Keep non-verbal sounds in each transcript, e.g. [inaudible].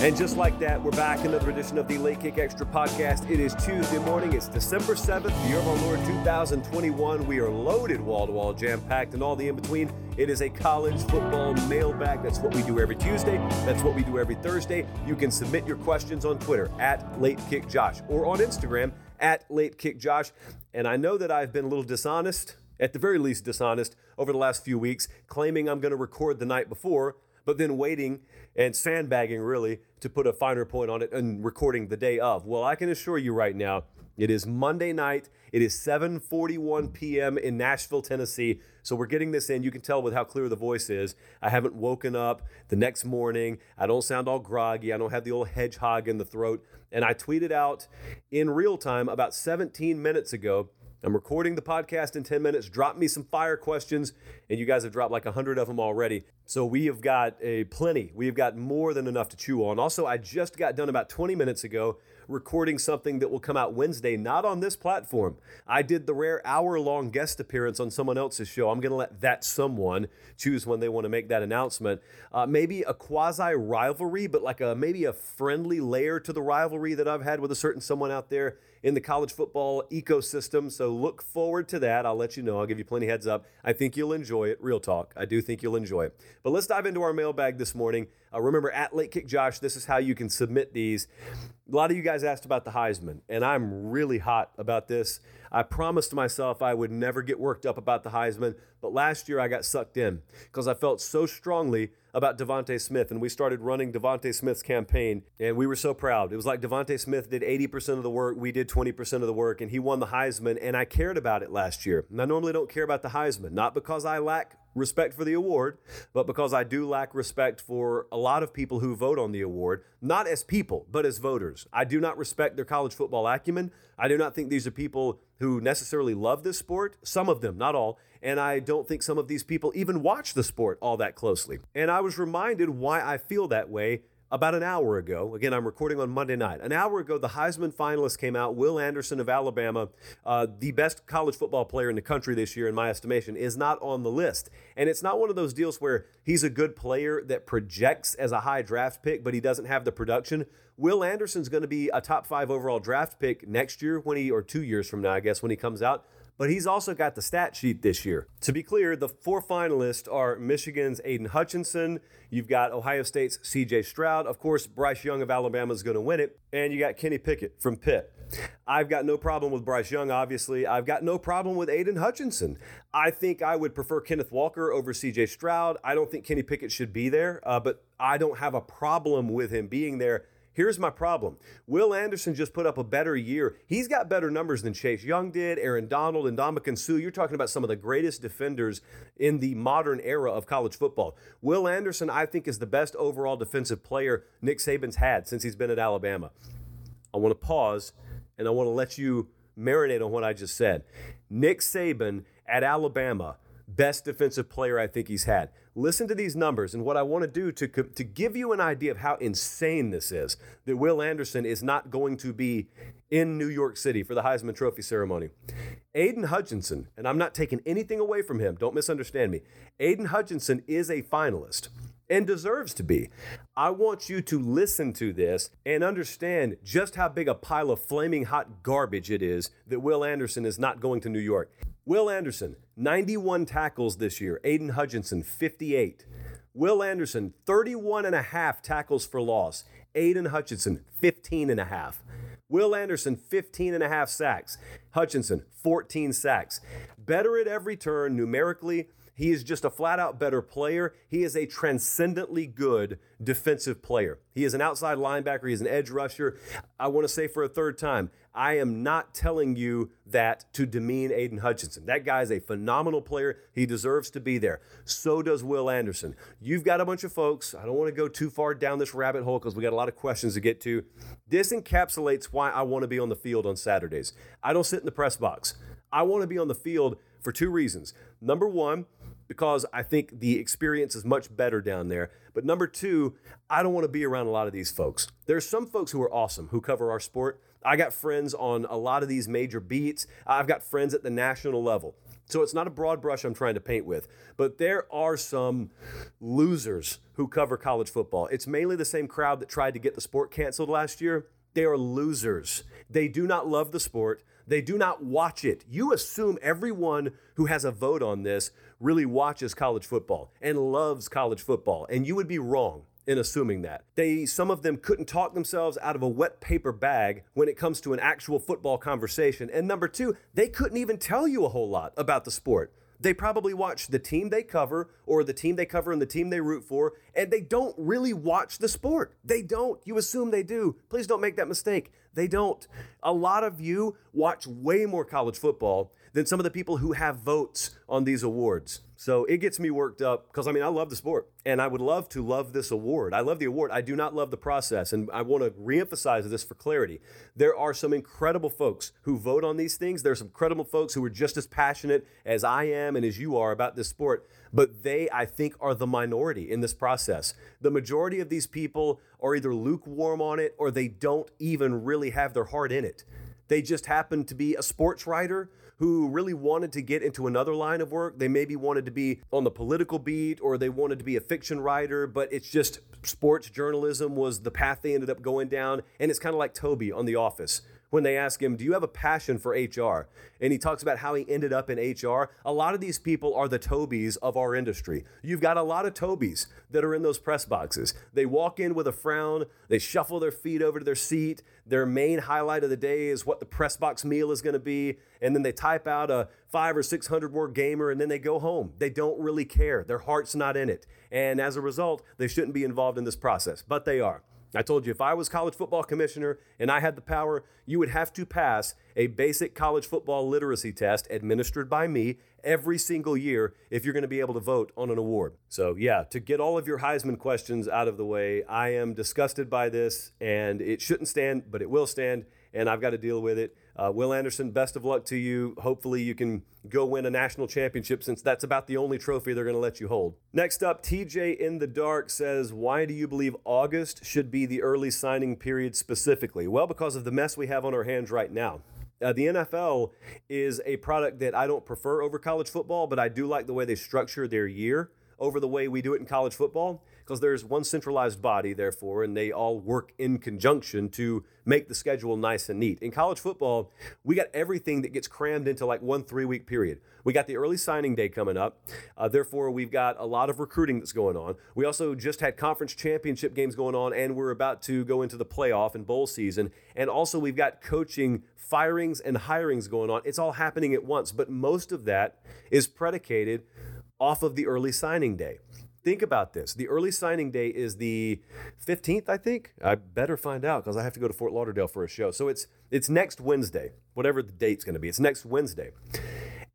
And just like that, we're back another edition of the Late Kick Extra podcast. It is Tuesday morning. It's December 7th, the year of our Lord 2021. We are loaded wall to wall, jam packed, and all the in between. It is a college football mailbag. That's what we do every Tuesday. That's what we do every Thursday. You can submit your questions on Twitter at Late Kick Josh or on Instagram at Late Kick Josh. And I know that I've been a little dishonest, at the very least dishonest, over the last few weeks, claiming I'm going to record the night before, but then waiting and sandbagging really to put a finer point on it and recording the day of. Well, I can assure you right now, it is Monday night. It is 7:41 p.m. in Nashville, Tennessee. So we're getting this in. You can tell with how clear the voice is. I haven't woken up the next morning. I don't sound all groggy. I don't have the old hedgehog in the throat. And I tweeted out in real time about 17 minutes ago I'm recording the podcast in 10 minutes. Drop me some fire questions, and you guys have dropped like 100 of them already. So we have got a plenty. We have got more than enough to chew on. Also, I just got done about 20 minutes ago recording something that will come out Wednesday, not on this platform. I did the rare hour long guest appearance on someone else's show. I'm going to let that someone choose when they want to make that announcement. Uh, maybe a quasi rivalry, but like a maybe a friendly layer to the rivalry that I've had with a certain someone out there in the college football ecosystem. So look forward to that. I'll let you know. I'll give you plenty heads up. I think you'll enjoy it. Real talk. I do think you'll enjoy it. But let's dive into our mailbag this morning. Uh, remember, at Late Kick Josh, this is how you can submit these. A lot of you guys asked about the Heisman, and I'm really hot about this. I promised myself I would never get worked up about the Heisman, but last year I got sucked in because I felt so strongly about DeVonta Smith, and we started running DeVonta Smith's campaign, and we were so proud. It was like DeVonta Smith did 80% of the work, we did 20% of the work, and he won the Heisman, and I cared about it last year. And I normally don't care about the Heisman, not because I lack respect for the award, but because I do lack respect for a lot of people who vote on the award, not as people, but as voters. I do not respect their college football acumen. I do not think these are people who necessarily love this sport, some of them, not all, and I don't think some of these people even watch the sport all that closely. And I was reminded why I feel that way about an hour ago, again, I'm recording on Monday night. An hour ago, the Heisman finalists came out. Will Anderson of Alabama, uh, the best college football player in the country this year, in my estimation, is not on the list. And it's not one of those deals where he's a good player that projects as a high draft pick, but he doesn't have the production. Will Anderson's going to be a top five overall draft pick next year when he, or two years from now, I guess, when he comes out but he's also got the stat sheet this year. To be clear, the four finalists are Michigan's Aidan Hutchinson, you've got Ohio State's CJ Stroud, of course, Bryce Young of Alabama is going to win it, and you got Kenny Pickett from Pitt. I've got no problem with Bryce Young, obviously. I've got no problem with Aidan Hutchinson. I think I would prefer Kenneth Walker over CJ Stroud. I don't think Kenny Pickett should be there, uh, but I don't have a problem with him being there Here's my problem. Will Anderson just put up a better year. He's got better numbers than Chase Young did, Aaron Donald, and Ndamukong Suh. You're talking about some of the greatest defenders in the modern era of college football. Will Anderson, I think, is the best overall defensive player Nick Saban's had since he's been at Alabama. I want to pause and I want to let you marinate on what I just said. Nick Saban at Alabama best defensive player I think he's had. Listen to these numbers, and what I want to do to, to give you an idea of how insane this is that Will Anderson is not going to be in New York City for the Heisman Trophy ceremony. Aidan Hutchinson, and I'm not taking anything away from him, don't misunderstand me. Aidan Hutchinson is a finalist and deserves to be. I want you to listen to this and understand just how big a pile of flaming hot garbage it is that Will Anderson is not going to New York. Will Anderson, 91 tackles this year. Aidan Hutchinson, 58. Will Anderson, 31 and a half tackles for loss. Aidan Hutchinson, 15 and a half. Will Anderson, 15 and a half sacks. Hutchinson, 14 sacks. Better at every turn numerically. He is just a flat out better player. He is a transcendently good defensive player. He is an outside linebacker, He is an edge rusher. I want to say for a third time, I am not telling you that to demean Aidan Hutchinson. That guy is a phenomenal player. He deserves to be there. So does Will Anderson. You've got a bunch of folks. I don't want to go too far down this rabbit hole because we got a lot of questions to get to. This encapsulates why I want to be on the field on Saturdays. I don't sit in the press box. I want to be on the field for two reasons. Number one, because I think the experience is much better down there. But number two, I don't want to be around a lot of these folks. There's some folks who are awesome who cover our sport. I got friends on a lot of these major beats. I've got friends at the national level. So it's not a broad brush I'm trying to paint with, but there are some losers who cover college football. It's mainly the same crowd that tried to get the sport canceled last year. They are losers. They do not love the sport. They do not watch it. You assume everyone who has a vote on this really watches college football and loves college football, and you would be wrong in assuming that. They some of them couldn't talk themselves out of a wet paper bag when it comes to an actual football conversation. And number 2, they couldn't even tell you a whole lot about the sport. They probably watch the team they cover or the team they cover and the team they root for, and they don't really watch the sport. They don't. You assume they do. Please don't make that mistake. They don't. A lot of you watch way more college football than some of the people who have votes on these awards. So it gets me worked up because I mean, I love the sport and I would love to love this award. I love the award. I do not love the process. And I want to reemphasize this for clarity. There are some incredible folks who vote on these things. There are some incredible folks who are just as passionate as I am and as you are about this sport. But they, I think, are the minority in this process. The majority of these people are either lukewarm on it or they don't even really have their heart in it. They just happen to be a sports writer who really wanted to get into another line of work. They maybe wanted to be on the political beat or they wanted to be a fiction writer, but it's just sports journalism was the path they ended up going down. And it's kind of like Toby on The Office when they ask him, Do you have a passion for HR? And he talks about how he ended up in HR. A lot of these people are the Tobys of our industry. You've got a lot of Tobys that are in those press boxes. They walk in with a frown, they shuffle their feet over to their seat. Their main highlight of the day is what the press box meal is going to be. And then they type out a five or 600 word gamer and then they go home. They don't really care. Their heart's not in it. And as a result, they shouldn't be involved in this process, but they are. I told you if I was college football commissioner and I had the power, you would have to pass a basic college football literacy test administered by me every single year if you're going to be able to vote on an award. So, yeah, to get all of your Heisman questions out of the way, I am disgusted by this and it shouldn't stand, but it will stand, and I've got to deal with it. Uh, Will Anderson, best of luck to you. Hopefully, you can go win a national championship since that's about the only trophy they're going to let you hold. Next up, TJ in the Dark says, Why do you believe August should be the early signing period specifically? Well, because of the mess we have on our hands right now. Uh, the NFL is a product that I don't prefer over college football, but I do like the way they structure their year over the way we do it in college football because there's one centralized body, therefore, and they all work in conjunction to make the schedule nice and neat. In college football, we got everything that gets crammed into like one three week period. We got the early signing day coming up. Uh, therefore, we've got a lot of recruiting that's going on. We also just had conference championship games going on, and we're about to go into the playoff and bowl season. And also, we've got coaching firings and hirings going on. It's all happening at once, but most of that is predicated off of the early signing day. Think about this. The early signing day is the 15th, I think. I better find out because I have to go to Fort Lauderdale for a show. So it's it's next Wednesday, whatever the date's going to be. It's next Wednesday.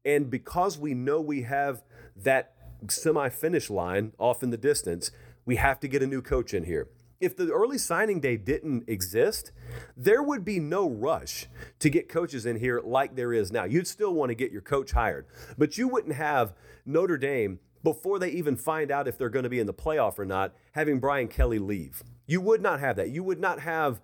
And because we know we have that semi-finish line off in the distance, we have to get a new coach in here. If the early signing day didn't exist, there would be no rush to get coaches in here like there is now. You'd still want to get your coach hired, but you wouldn't have Notre Dame before they even find out if they're going to be in the playoff or not, having Brian Kelly leave. You would not have that. You would not have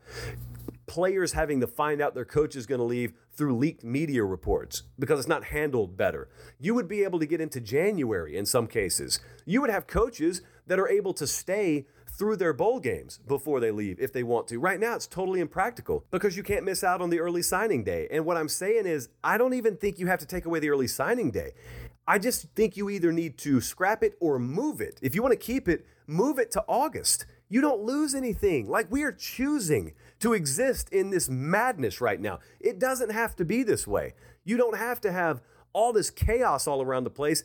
players having to find out their coach is going to leave through leaked media reports because it's not handled better. You would be able to get into January in some cases. You would have coaches that are able to stay through their bowl games before they leave if they want to. Right now, it's totally impractical because you can't miss out on the early signing day. And what I'm saying is, I don't even think you have to take away the early signing day. I just think you either need to scrap it or move it. If you want to keep it, move it to August. You don't lose anything. Like we are choosing to exist in this madness right now. It doesn't have to be this way. You don't have to have all this chaos all around the place.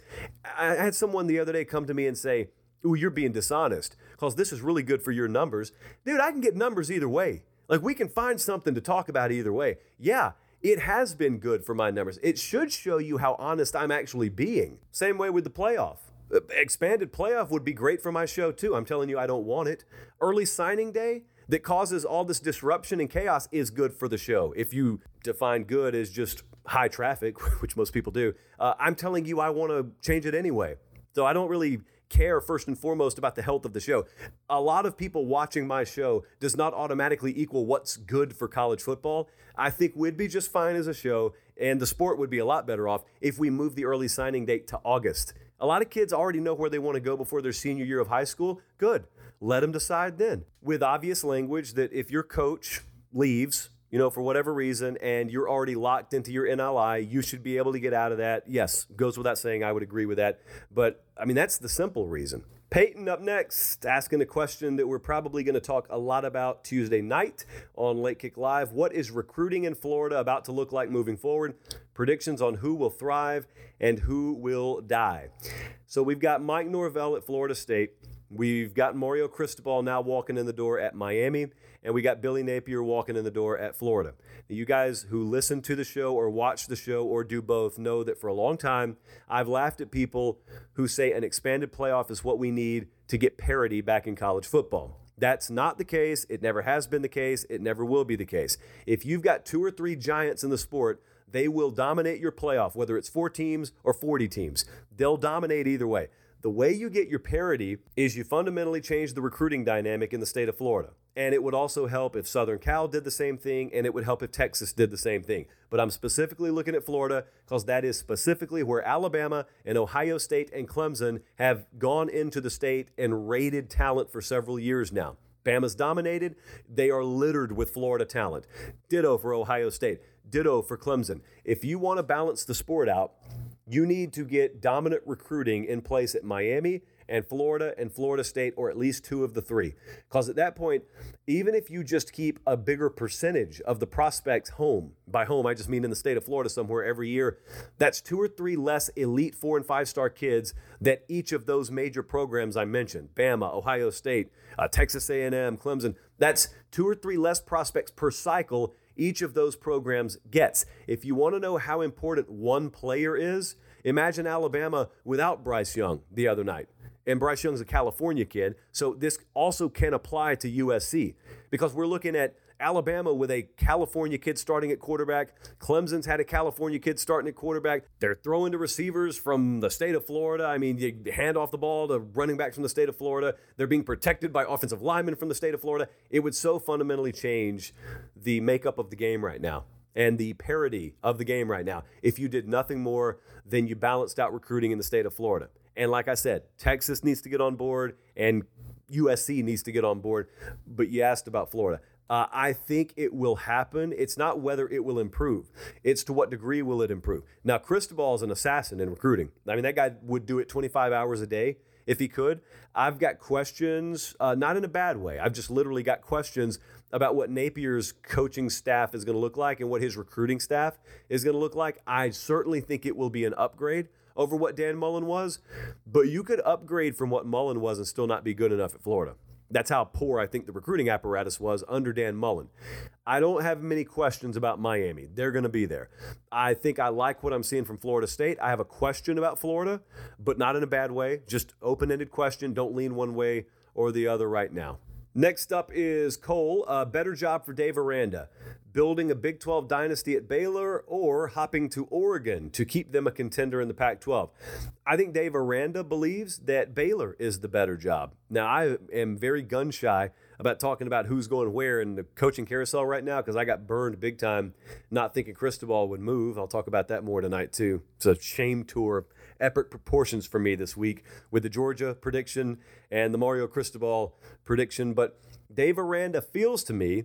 I had someone the other day come to me and say, ooh, you're being dishonest because this is really good for your numbers. Dude, I can get numbers either way. Like we can find something to talk about either way. Yeah, it has been good for my numbers. It should show you how honest I'm actually being. Same way with the playoff. Uh, expanded playoff would be great for my show too. I'm telling you, I don't want it. Early signing day that causes all this disruption and chaos is good for the show. If you define good as just high traffic, [laughs] which most people do, uh, I'm telling you, I want to change it anyway. So I don't really care first and foremost about the health of the show. A lot of people watching my show does not automatically equal what's good for college football. I think we'd be just fine as a show, and the sport would be a lot better off if we move the early signing date to August. A lot of kids already know where they want to go before their senior year of high school. Good. Let them decide then. With obvious language that if your coach leaves, you know, for whatever reason, and you're already locked into your NLI, you should be able to get out of that. Yes, goes without saying, I would agree with that. But I mean, that's the simple reason. Peyton up next, asking a question that we're probably going to talk a lot about Tuesday night on Late Kick Live. What is recruiting in Florida about to look like moving forward? Predictions on who will thrive and who will die. So we've got Mike Norvell at Florida State. We've got Mario Cristobal now walking in the door at Miami, and we got Billy Napier walking in the door at Florida. You guys who listen to the show or watch the show or do both know that for a long time I've laughed at people who say an expanded playoff is what we need to get parity back in college football. That's not the case. It never has been the case. It never will be the case. If you've got two or three giants in the sport, they will dominate your playoff, whether it's four teams or 40 teams. They'll dominate either way. The way you get your parity is you fundamentally change the recruiting dynamic in the state of Florida. And it would also help if Southern Cal did the same thing, and it would help if Texas did the same thing. But I'm specifically looking at Florida because that is specifically where Alabama and Ohio State and Clemson have gone into the state and raided talent for several years now. Bama's dominated. They are littered with Florida talent. Ditto for Ohio State. Ditto for Clemson. If you want to balance the sport out, you need to get dominant recruiting in place at Miami and Florida and Florida State, or at least two of the three. Because at that point, even if you just keep a bigger percentage of the prospects home, by home, I just mean in the state of Florida somewhere every year, that's two or three less elite four and five star kids that each of those major programs I mentioned, Bama, Ohio State, uh, Texas A&M, Clemson, that's two or three less prospects per cycle each of those programs gets. If you want to know how important one player is, imagine Alabama without Bryce Young the other night and Bryce Young's a California kid. So this also can apply to USC because we're looking at Alabama with a California kid starting at quarterback. Clemson's had a California kid starting at quarterback. They're throwing to receivers from the state of Florida. I mean, you hand off the ball to running backs from the state of Florida. They're being protected by offensive linemen from the state of Florida. It would so fundamentally change the makeup of the game right now and the parity of the game right now if you did nothing more than you balanced out recruiting in the state of Florida. And like I said, Texas needs to get on board and USC needs to get on board. But you asked about Florida. Uh, I think it will happen. It's not whether it will improve, it's to what degree will it improve. Now, Cristobal is an assassin in recruiting. I mean, that guy would do it 25 hours a day if he could. I've got questions, uh, not in a bad way. I've just literally got questions about what Napier's coaching staff is going to look like and what his recruiting staff is going to look like. I certainly think it will be an upgrade over what Dan Mullen was, but you could upgrade from what Mullen was and still not be good enough at Florida. That's how poor I think the recruiting apparatus was under Dan Mullen. I don't have many questions about Miami. They're going to be there. I think I like what I'm seeing from Florida State. I have a question about Florida, but not in a bad way. Just open ended question. Don't lean one way or the other right now. Next up is Cole. A better job for Dave Aranda building a Big 12 dynasty at Baylor or hopping to Oregon to keep them a contender in the Pac 12. I think Dave Aranda believes that Baylor is the better job. Now, I am very gun shy about talking about who's going where in the coaching carousel right now because I got burned big time not thinking Cristobal would move. I'll talk about that more tonight, too. It's a shame tour epic proportions for me this week with the Georgia prediction and the Mario Cristobal prediction. But Dave Aranda feels to me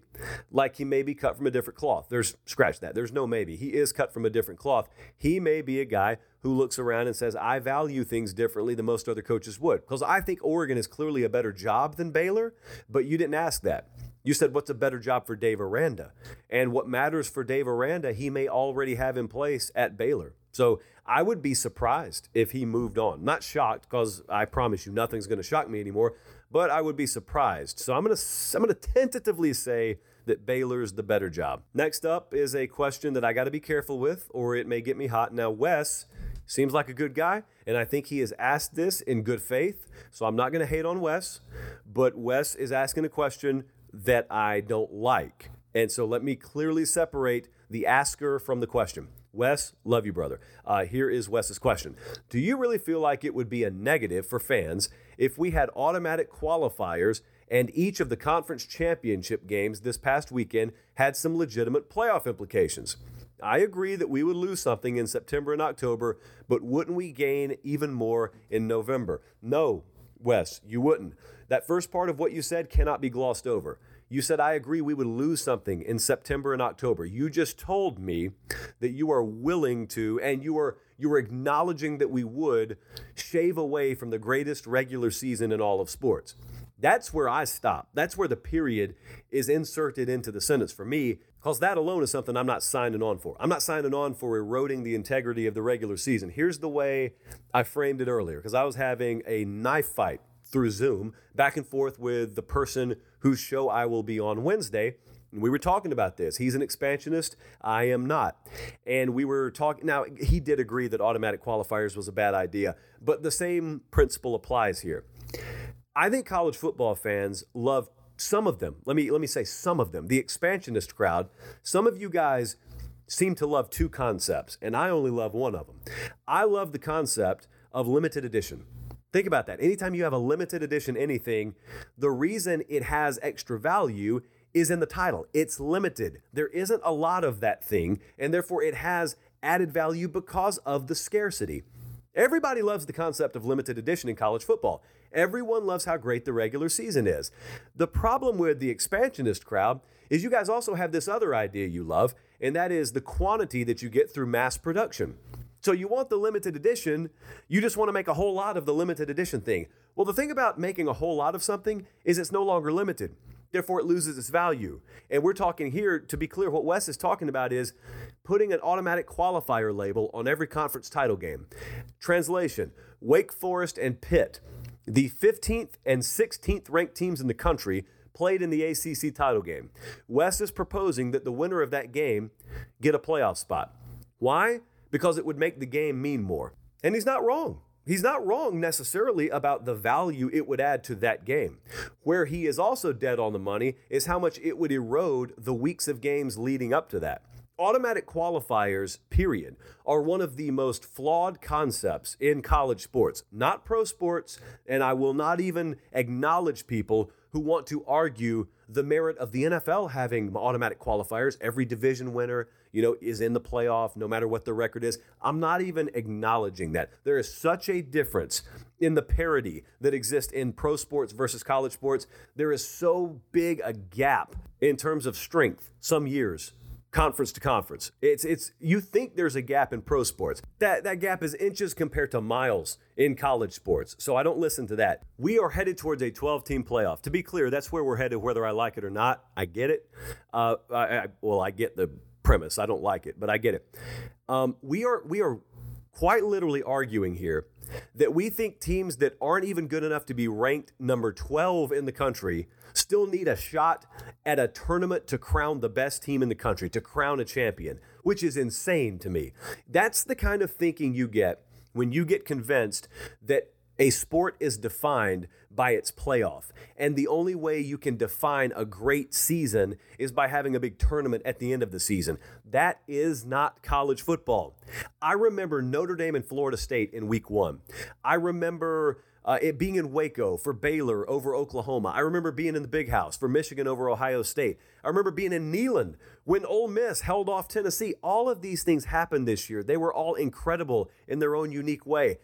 like he may be cut from a different cloth. There's scratch that. There's no maybe. He is cut from a different cloth. He may be a guy who looks around and says, I value things differently than most other coaches would. Because I think Oregon is clearly a better job than Baylor, but you didn't ask that. You said, What's a better job for Dave Aranda? And what matters for Dave Aranda, he may already have in place at Baylor. So I would be surprised if he moved on. Not shocked, because I promise you nothing's going to shock me anymore, but I would be surprised. So I'm going to I'm going to tentatively say that Baylor's the better job. Next up is a question that I got to be careful with, or it may get me hot. Now, Wes seems like a good guy, and I think he has asked this in good faith. So I'm not going to hate on Wes, but Wes is asking a question that I don't like. And so let me clearly separate the asker from the question. Wes, love you, brother. Uh, here is Wes's question Do you really feel like it would be a negative for fans if we had automatic qualifiers and each of the conference championship games this past weekend had some legitimate playoff implications? I agree that we would lose something in September and October, but wouldn't we gain even more in November? No, Wes, you wouldn't. That first part of what you said cannot be glossed over. You said, I agree we would lose something in September and October. You just told me that you are willing to, and you are you are acknowledging that we would shave away from the greatest regular season in all of sports. That's where I stop. That's where the period is inserted into the sentence for me, because that alone is something I'm not signing on for. I'm not signing on for eroding the integrity of the regular season. Here's the way I framed it earlier, because I was having a knife fight through Zoom back and forth with the person whose show I will be on Wednesday. And we were talking about this. He's an expansionist. I am not. And we were talking. Now, he did agree that automatic qualifiers was a bad idea, but the same principle applies here. I think college football fans love some of them. Let me let me say some of them. The expansionist crowd. Some of you guys seem to love two concepts, and I only love one of them. I love the concept of limited edition. Think about that. Anytime you have a limited edition anything, the reason it has extra value is in the title. It's limited. There isn't a lot of that thing, and therefore it has added value because of the scarcity. Everybody loves the concept of limited edition in college football. Everyone loves how great the regular season is. The problem with the expansionist crowd is you guys also have this other idea you love, and that is the quantity that you get through mass production. So you want the limited edition, you just want to make a whole lot of the limited edition thing. Well, the thing about making a whole lot of something is it's no longer limited. Therefore, it loses its value. And we're talking here, to be clear, what Wes is talking about is putting an automatic qualifier label on every conference title game. Translation Wake Forest and Pitt, the 15th and 16th ranked teams in the country, played in the ACC title game. Wes is proposing that the winner of that game get a playoff spot. Why? Because it would make the game mean more. And he's not wrong. He's not wrong necessarily about the value it would add to that game. Where he is also dead on the money is how much it would erode the weeks of games leading up to that. Automatic qualifiers, period, are one of the most flawed concepts in college sports, not pro sports, and I will not even acknowledge people who want to argue the merit of the NFL having automatic qualifiers. Every division winner, you know, is in the playoff no matter what the record is. I'm not even acknowledging that. There is such a difference in the parity that exists in pro sports versus college sports. There is so big a gap in terms of strength some years conference to conference. It's it's you think there's a gap in pro sports. That that gap is inches compared to miles in college sports. So I don't listen to that. We are headed towards a 12 team playoff. To be clear, that's where we're headed whether I like it or not. I get it. Uh, I, I, well, I get the premise. I don't like it, but I get it. Um, we are we are quite literally arguing here that we think teams that aren't even good enough to be ranked number 12 in the country still need a shot at a tournament to crown the best team in the country, to crown a champion, which is insane to me. That's the kind of thinking you get when you get convinced that a sport is defined by its playoff. And the only way you can define a great season is by having a big tournament at the end of the season. That is not college football. I remember Notre Dame and Florida State in week one. I remember uh, it being in Waco for Baylor over Oklahoma. I remember being in the big house for Michigan over Ohio State. I remember being in Neyland when Ole Miss held off Tennessee. All of these things happened this year. They were all incredible in their own unique way.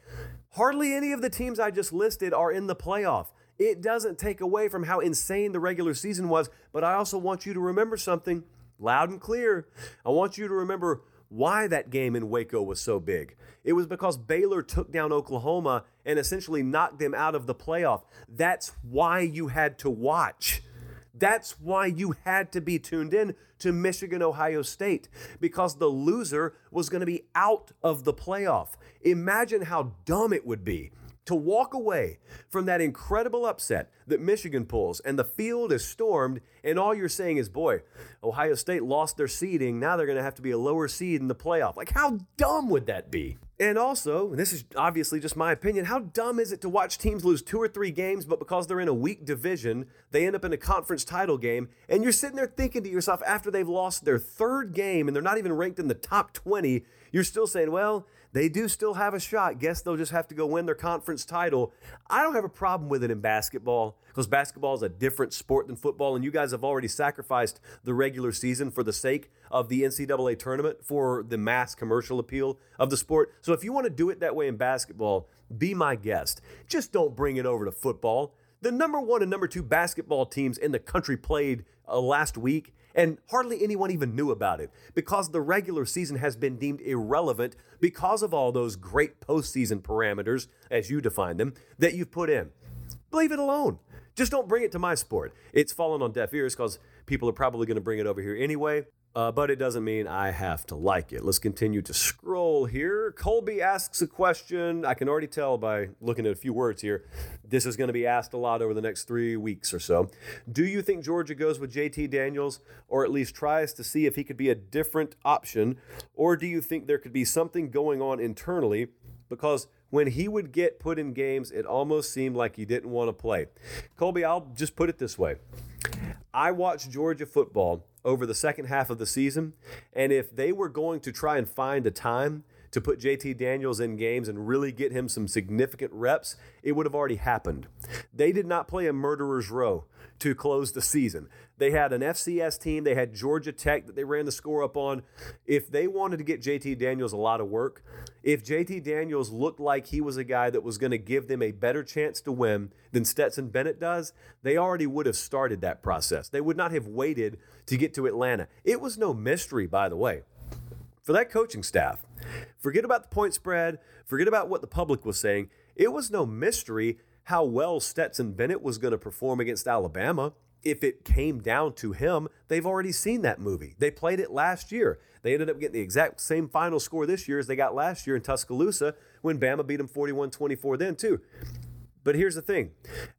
Hardly any of the teams I just listed are in the playoff. It doesn't take away from how insane the regular season was, but I also want you to remember something loud and clear. I want you to remember why that game in Waco was so big. It was because Baylor took down Oklahoma and essentially knocked them out of the playoff. That's why you had to watch. That's why you had to be tuned in to Michigan Ohio State because the loser was going to be out of the playoff. Imagine how dumb it would be to walk away from that incredible upset that Michigan pulls and the field is stormed, and all you're saying is, boy, Ohio State lost their seeding. Now they're going to have to be a lower seed in the playoff. Like, how dumb would that be? And also, and this is obviously just my opinion, how dumb is it to watch teams lose two or three games, but because they're in a weak division, they end up in a conference title game, and you're sitting there thinking to yourself after they've lost their third game and they're not even ranked in the top 20, you're still saying, well, they do still have a shot. Guess they'll just have to go win their conference title. I don't have a problem with it in basketball because basketball is a different sport than football, and you guys have already sacrificed the regular season for the sake of the NCAA tournament for the mass commercial appeal of the sport. So if you want to do it that way in basketball, be my guest. Just don't bring it over to football. The number one and number two basketball teams in the country played uh, last week and hardly anyone even knew about it because the regular season has been deemed irrelevant because of all those great postseason parameters, as you define them, that you've put in. Leave it alone. Just don't bring it to my sport. It's fallen on deaf ears because people are probably going to bring it over here anyway. Uh, but it doesn't mean I have to like it. Let's continue to scroll here. Colby asks a question. I can already tell by looking at a few words here. This is going to be asked a lot over the next three weeks or so. Do you think Georgia goes with JT Daniels, or at least tries to see if he could be a different option? Or do you think there could be something going on internally? Because when he would get put in games, it almost seemed like he didn't want to play. Colby, I'll just put it this way I watch Georgia football over the second half of the season. And if they were going to try and find a time to put JT Daniels in games and really get him some significant reps, it would have already happened. They did not play a murderer's row to close the season. They had an FCS team, they had Georgia Tech that they ran the score up on. If they wanted to get JT Daniels a lot of work, if JT Daniels looked like he was a guy that was going to give them a better chance to win than Stetson Bennett does, they already would have started that process. They would not have waited to get to Atlanta. It was no mystery, by the way for that coaching staff. Forget about the point spread, forget about what the public was saying. It was no mystery how well Stetson Bennett was going to perform against Alabama. If it came down to him, they've already seen that movie. They played it last year. They ended up getting the exact same final score this year as they got last year in Tuscaloosa when Bama beat them 41 24 then, too. But here's the thing,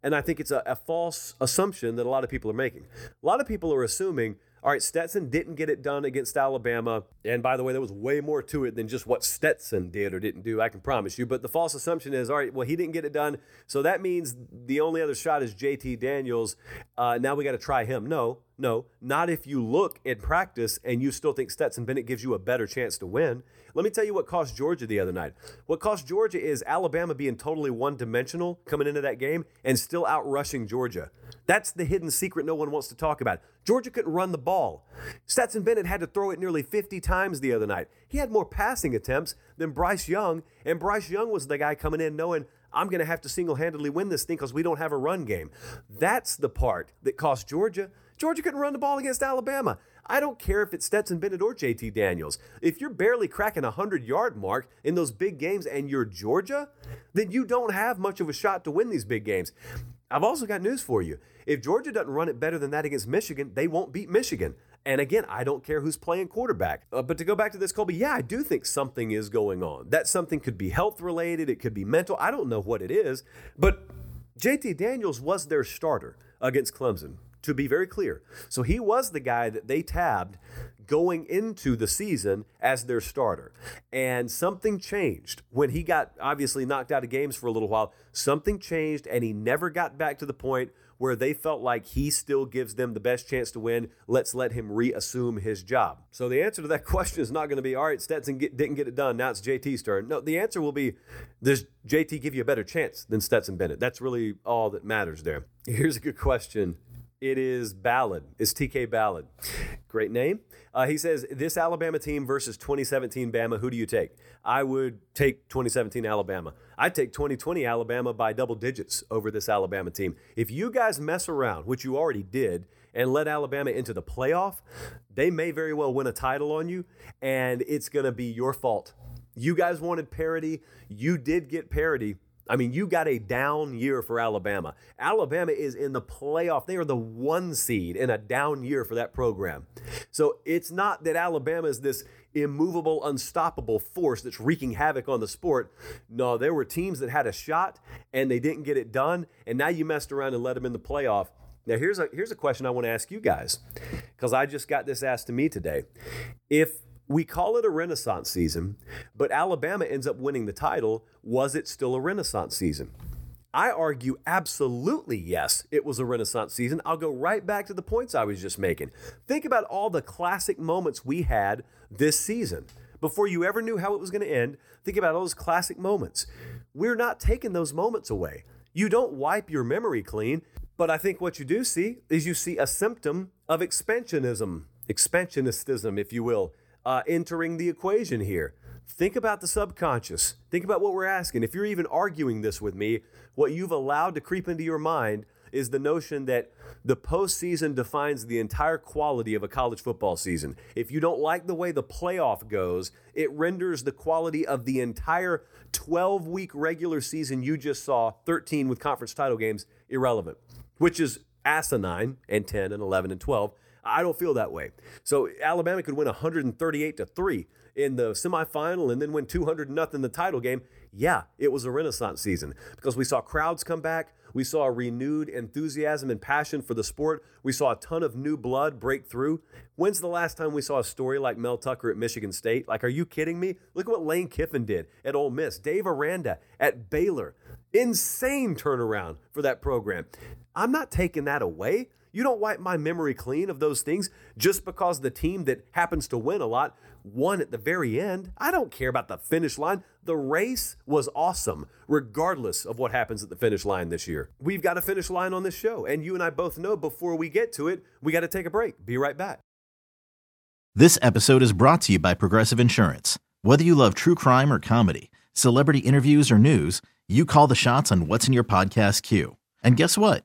and I think it's a, a false assumption that a lot of people are making. A lot of people are assuming all right, Stetson didn't get it done against Alabama. And by the way, there was way more to it than just what Stetson did or didn't do, I can promise you. But the false assumption is all right, well, he didn't get it done. So that means the only other shot is JT Daniels. Uh, now we got to try him. No, no, not if you look at practice and you still think Stetson Bennett gives you a better chance to win. Let me tell you what cost Georgia the other night. What cost Georgia is Alabama being totally one dimensional coming into that game and still outrushing Georgia. That's the hidden secret no one wants to talk about. Georgia couldn't run the ball. Stetson Bennett had to throw it nearly 50 times the other night. He had more passing attempts than Bryce Young, and Bryce Young was the guy coming in knowing I'm going to have to single handedly win this thing because we don't have a run game. That's the part that cost Georgia. Georgia couldn't run the ball against Alabama. I don't care if it's Stetson Bennett or JT Daniels. If you're barely cracking a 100 yard mark in those big games and you're Georgia, then you don't have much of a shot to win these big games. I've also got news for you. If Georgia doesn't run it better than that against Michigan, they won't beat Michigan. And again, I don't care who's playing quarterback. Uh, but to go back to this, Colby, yeah, I do think something is going on. That something could be health related, it could be mental. I don't know what it is. But JT Daniels was their starter against Clemson to be very clear. So he was the guy that they tabbed going into the season as their starter. And something changed when he got obviously knocked out of games for a little while. Something changed, and he never got back to the point where they felt like he still gives them the best chance to win. Let's let him reassume his job. So the answer to that [laughs] question is not going to be, all right, Stetson get, didn't get it done. Now it's JT's turn. No, the answer will be, does JT give you a better chance than Stetson Bennett? That's really all that matters there. [laughs] Here's a good question it is Ballad. It's TK Ballad. Great name. Uh, he says, This Alabama team versus 2017 Bama, who do you take? I would take 2017 Alabama. I'd take 2020 Alabama by double digits over this Alabama team. If you guys mess around, which you already did, and let Alabama into the playoff, they may very well win a title on you, and it's going to be your fault. You guys wanted parity. You did get parity I mean, you got a down year for Alabama. Alabama is in the playoff. They are the one seed in a down year for that program. So it's not that Alabama is this immovable, unstoppable force that's wreaking havoc on the sport. No, there were teams that had a shot and they didn't get it done. And now you messed around and let them in the playoff. Now, here's a, here's a question I want to ask you guys because I just got this asked to me today. If we call it a renaissance season, but Alabama ends up winning the title. Was it still a renaissance season? I argue absolutely yes, it was a renaissance season. I'll go right back to the points I was just making. Think about all the classic moments we had this season. Before you ever knew how it was going to end, think about all those classic moments. We're not taking those moments away. You don't wipe your memory clean, but I think what you do see is you see a symptom of expansionism, expansionistism, if you will uh, entering the equation here. Think about the subconscious. Think about what we're asking. If you're even arguing this with me, what you've allowed to creep into your mind is the notion that the postseason defines the entire quality of a college football season. If you don't like the way the playoff goes, it renders the quality of the entire 12 week regular season you just saw, 13 with conference title games, irrelevant, which is asinine and 10 and 11 and 12 I don't feel that way. So Alabama could win 138 to 3 in the semifinal and then win 200 nothing the title game. Yeah, it was a renaissance season because we saw crowds come back. We saw a renewed enthusiasm and passion for the sport. We saw a ton of new blood break through. When's the last time we saw a story like Mel Tucker at Michigan State? Like, are you kidding me? Look at what Lane Kiffin did at Ole Miss. Dave Aranda at Baylor. Insane turnaround for that program. I'm not taking that away. You don't wipe my memory clean of those things just because the team that happens to win a lot won at the very end. I don't care about the finish line. The race was awesome, regardless of what happens at the finish line this year. We've got a finish line on this show, and you and I both know before we get to it, we got to take a break. Be right back. This episode is brought to you by Progressive Insurance. Whether you love true crime or comedy, celebrity interviews or news, you call the shots on what's in your podcast queue. And guess what?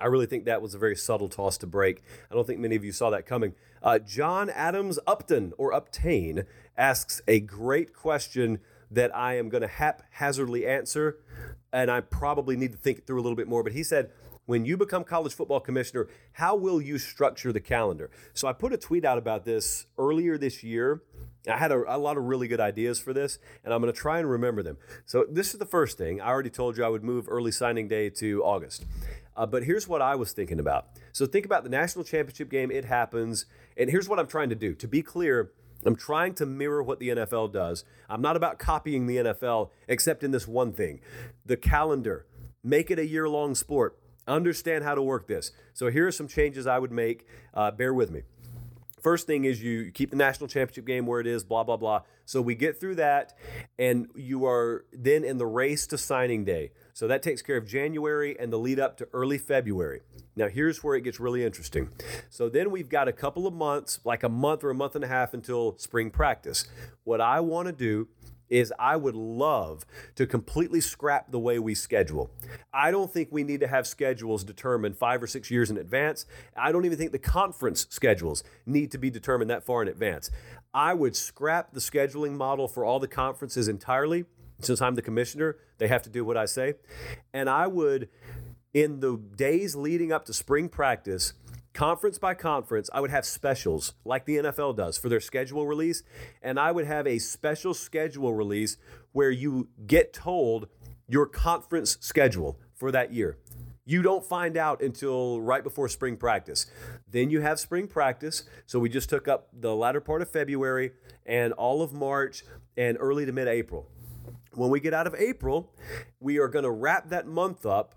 I really think that was a very subtle toss to break. I don't think many of you saw that coming. Uh, John Adams Upton or Uptain asks a great question that I am going to haphazardly answer, and I probably need to think it through a little bit more. But he said, when you become college football commissioner, how will you structure the calendar? So I put a tweet out about this earlier this year. I had a, a lot of really good ideas for this, and I'm going to try and remember them. So this is the first thing. I already told you I would move early signing day to August. Uh, but here's what I was thinking about. So think about the national championship game. It happens. And here's what I'm trying to do. To be clear, I'm trying to mirror what the NFL does. I'm not about copying the NFL, except in this one thing the calendar. Make it a year long sport. Understand how to work this. So here are some changes I would make. Uh, bear with me. First thing is you keep the national championship game where it is, blah, blah, blah. So we get through that, and you are then in the race to signing day. So that takes care of January and the lead up to early February. Now, here's where it gets really interesting. So then we've got a couple of months, like a month or a month and a half until spring practice. What I want to do is I would love to completely scrap the way we schedule. I don't think we need to have schedules determined five or six years in advance. I don't even think the conference schedules need to be determined that far in advance. I would scrap the scheduling model for all the conferences entirely since I'm the commissioner, they have to do what I say. And I would, in the days leading up to spring practice, conference by conference, I would have specials like the NFL does for their schedule release. And I would have a special schedule release where you get told your conference schedule for that year. You don't find out until right before spring practice. Then you have spring practice. So we just took up the latter part of February and all of March and early to mid April. When we get out of April, we are going to wrap that month up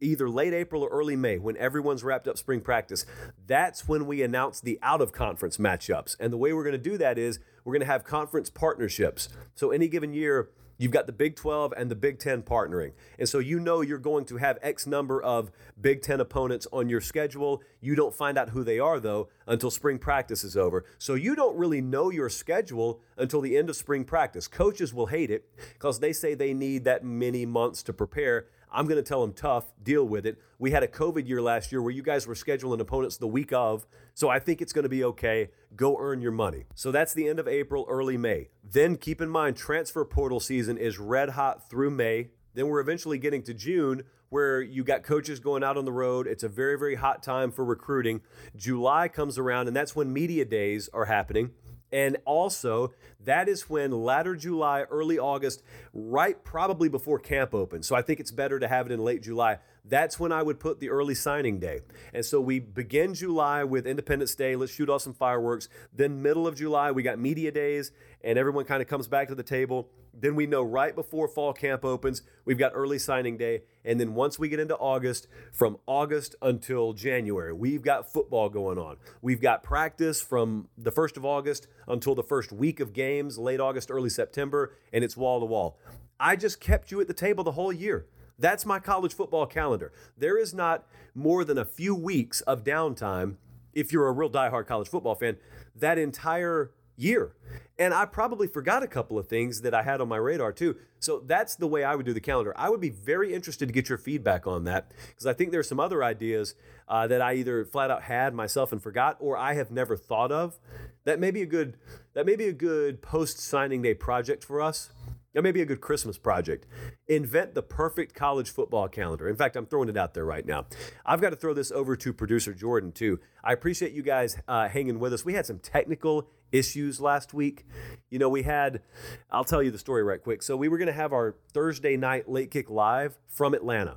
either late April or early May when everyone's wrapped up spring practice. That's when we announce the out of conference matchups. And the way we're going to do that is we're going to have conference partnerships. So any given year, You've got the Big 12 and the Big 10 partnering. And so you know you're going to have X number of Big 10 opponents on your schedule. You don't find out who they are, though, until spring practice is over. So you don't really know your schedule until the end of spring practice. Coaches will hate it because they say they need that many months to prepare. I'm going to tell them tough, deal with it. We had a COVID year last year where you guys were scheduling opponents the week of, so I think it's going to be okay. Go earn your money. So that's the end of April, early May. Then keep in mind, transfer portal season is red hot through May. Then we're eventually getting to June where you got coaches going out on the road. It's a very, very hot time for recruiting. July comes around, and that's when media days are happening. And also, that is when latter July, early August, right probably before camp opens. So I think it's better to have it in late July. That's when I would put the early signing day. And so we begin July with Independence Day. Let's shoot off some fireworks. Then, middle of July, we got media days, and everyone kind of comes back to the table. Then we know right before fall camp opens, we've got early signing day. And then once we get into August, from August until January, we've got football going on. We've got practice from the 1st of August until the first week of games, late August, early September, and it's wall to wall. I just kept you at the table the whole year. That's my college football calendar. There is not more than a few weeks of downtime if you're a real diehard college football fan. That entire year. And I probably forgot a couple of things that I had on my radar too. So that's the way I would do the calendar. I would be very interested to get your feedback on that because I think there's some other ideas uh, that I either flat out had myself and forgot or I have never thought of. That may be a good that may be a good post signing day project for us. That may be a good Christmas project. Invent the perfect college football calendar. In fact, I'm throwing it out there right now. I've got to throw this over to producer Jordan, too. I appreciate you guys uh, hanging with us. We had some technical issues last week. You know, we had, I'll tell you the story right quick. So, we were going to have our Thursday night late kick live from Atlanta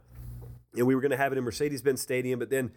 and we were going to have it in Mercedes-Benz Stadium, but then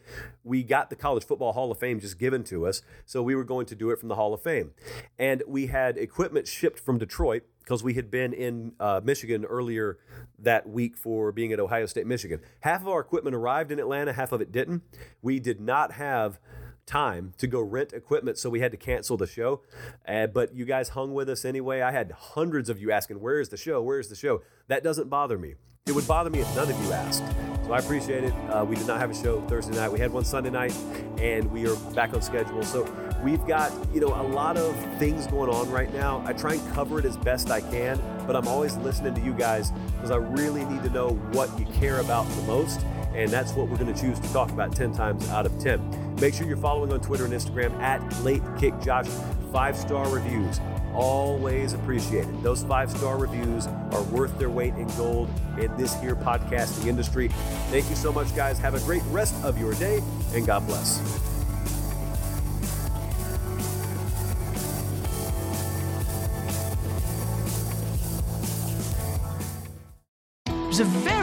we got the College Football Hall of Fame just given to us, so we were going to do it from the Hall of Fame. And we had equipment shipped from Detroit because we had been in uh, Michigan earlier that week for being at Ohio State, Michigan. Half of our equipment arrived in Atlanta, half of it didn't. We did not have time to go rent equipment, so we had to cancel the show. Uh, but you guys hung with us anyway. I had hundreds of you asking, Where is the show? Where is the show? That doesn't bother me. It would bother me if none of you asked. So I appreciate it. Uh, we did not have a show Thursday night. We had one Sunday night, and we are back on schedule. So we've got you know a lot of things going on right now. I try and cover it as best I can, but I'm always listening to you guys because I really need to know what you care about the most and that's what we're going to choose to talk about 10 times out of 10. Make sure you're following on Twitter and Instagram at Late Kick Josh. Five star reviews, always appreciated. Those five star reviews are worth their weight in gold in this here podcasting industry. Thank you so much, guys. Have a great rest of your day, and God bless.